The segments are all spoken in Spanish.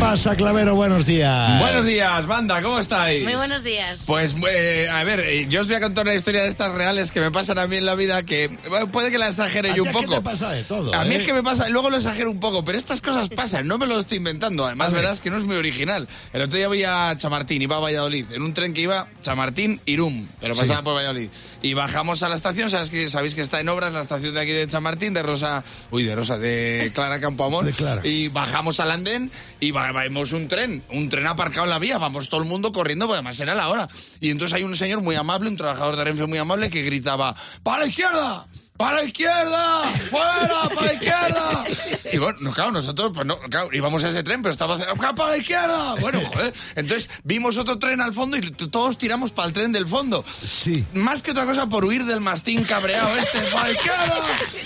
pasa, Clavero? Buenos días. Buenos días, banda, ¿cómo estáis? Muy buenos días. Pues, eh, a ver, eh, yo os voy a contar una historia de estas reales que me pasan a mí en la vida que bueno, puede que la exagere ¿A yo un es que poco. te pasa de todo, A mí eh? es que me pasa, luego lo exagero un poco, pero estas cosas pasan, no me lo estoy inventando. Además, verás que no es muy original. El otro día voy a Chamartín, iba a Valladolid, en un tren que iba Chamartín, Irum, pero pasaba por Valladolid. Y bajamos a la estación, ¿sabes que, sabéis que está en obras la estación de aquí de Chamartín, de Rosa, uy, de Rosa, de Clara Campoamor. De Clara. Y bajamos al andén y va- vemos un tren, un tren aparcado en la vía, vamos todo el mundo corriendo, porque además era la hora. Y entonces hay un señor muy amable, un trabajador de Renfe muy amable, que gritaba, ¡para la izquierda! ¡Para la izquierda! ¡Fuera! ¡Para la izquierda! Y bueno, no, claro, nosotros, pues no, claro, íbamos a ese tren, pero estaba ¡para la izquierda! Bueno, joder. Entonces vimos otro tren al fondo y todos tiramos para el tren del fondo. Sí. Más que otra cosa por huir del mastín cabreado este, ¡para la izquierda!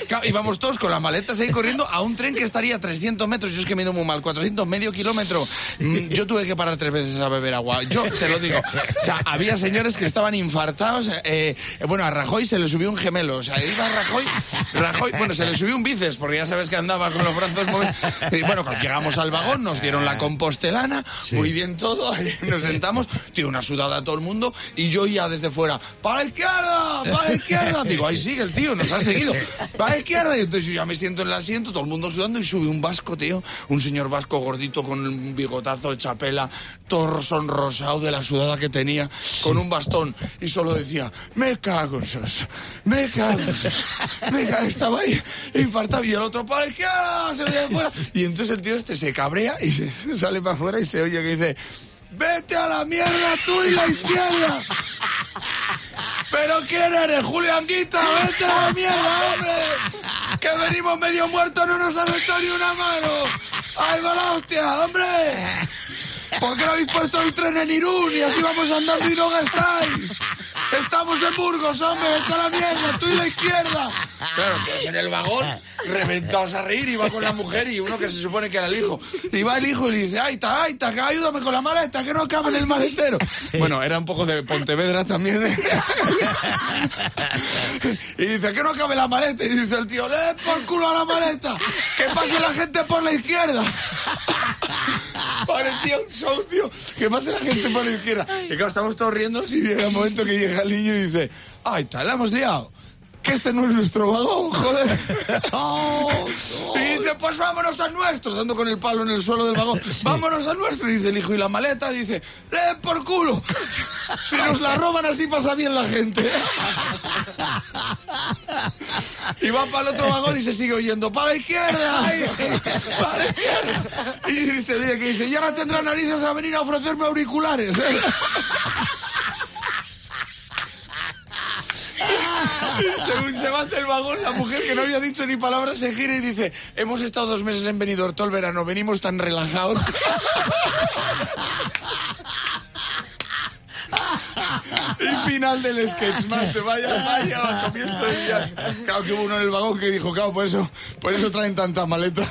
Claro, Íbamos todos con las maletas ahí corriendo a un tren que estaría a 300 metros. Yo es que me muy mal, 400, medio kilómetro. Mm, Yo tuve que parar tres veces a beber agua. Yo te lo digo. O sea, había señores que estaban infartados. eh, bueno, a Rajoy se le subió un gemelo. O sea, iba Rajoy, Rajoy, bueno, se le subió un bíceps, porque ya sabes que andaba con los brazos movidos. Y bueno, cuando llegamos al vagón, nos dieron la compostelana, muy bien todo, ahí nos sentamos, tío, una sudada a todo el mundo, y yo ya desde fuera, ¡para la izquierda! ¡Para la izquierda! Digo, ahí sigue el tío, nos ha seguido. ¡Para la izquierda! Y entonces yo ya me siento en el asiento, todo el mundo sudando, y sube un vasco, tío, un señor vasco gordito con un bigotazo de chapela, todo sonrosado de la sudada que tenía, con un bastón, y solo decía, me cago en sos, me cago en sos, me cago, estaba ahí infartado, y el otro, para la izquierda, y entonces el tío este se cabrea y sale para afuera y se oye que dice, vete a la mierda tú y la izquierda. ¿Pero quién eres, Julianguita? ¡Vete a la mierda, hombre! ¡Que venimos medio muertos, no nos has hecho ni una mano! ¡Ay, va la hostia, hombre! ¿Por qué no habéis puesto el tren en Irún y así vamos andando y no gastáis? Estamos en Burgos, hombre, a la mierda, tú y la izquierda. Claro, pues en el vagón, reventados a reír, iba con la mujer y uno que se supone que era el hijo. Y va el hijo y le dice, Aita, Aita, que ayúdame con la maleta, que no cabe en el maletero. Bueno, era un poco de Pontevedra también. ¿eh? Y dice, que no cabe la maleta. Y dice el tío, le des por culo a la maleta, que pase la gente por la izquierda. Parecía un show, tío. Que pase la gente por la izquierda. Y claro, estamos todos riendo y llega el momento que llega el niño y dice, ay, tal, la hemos liado. Que este no es nuestro vagón, joder. Y dice, pues vámonos al nuestro, dando con el palo en el suelo del vagón. Vámonos al nuestro. Y dice el hijo, y la maleta dice, le den por culo. Si nos la roban así pasa bien la gente. Y va para el otro vagón y se sigue oyendo, para la izquierda. Para la izquierda. Y se oye que dice, y ahora tendrá narices a venir a ofrecerme auriculares. ¿eh? Y se del vagón, la mujer que no había dicho ni palabra se gira y dice, hemos estado dos meses en Benidorm todo el verano, venimos tan relajados. Y final del sketch, macho, vaya, vaya, va comiendo ya. Claro que hubo uno en el vagón que dijo, claro, por eso, por eso traen tanta maleta.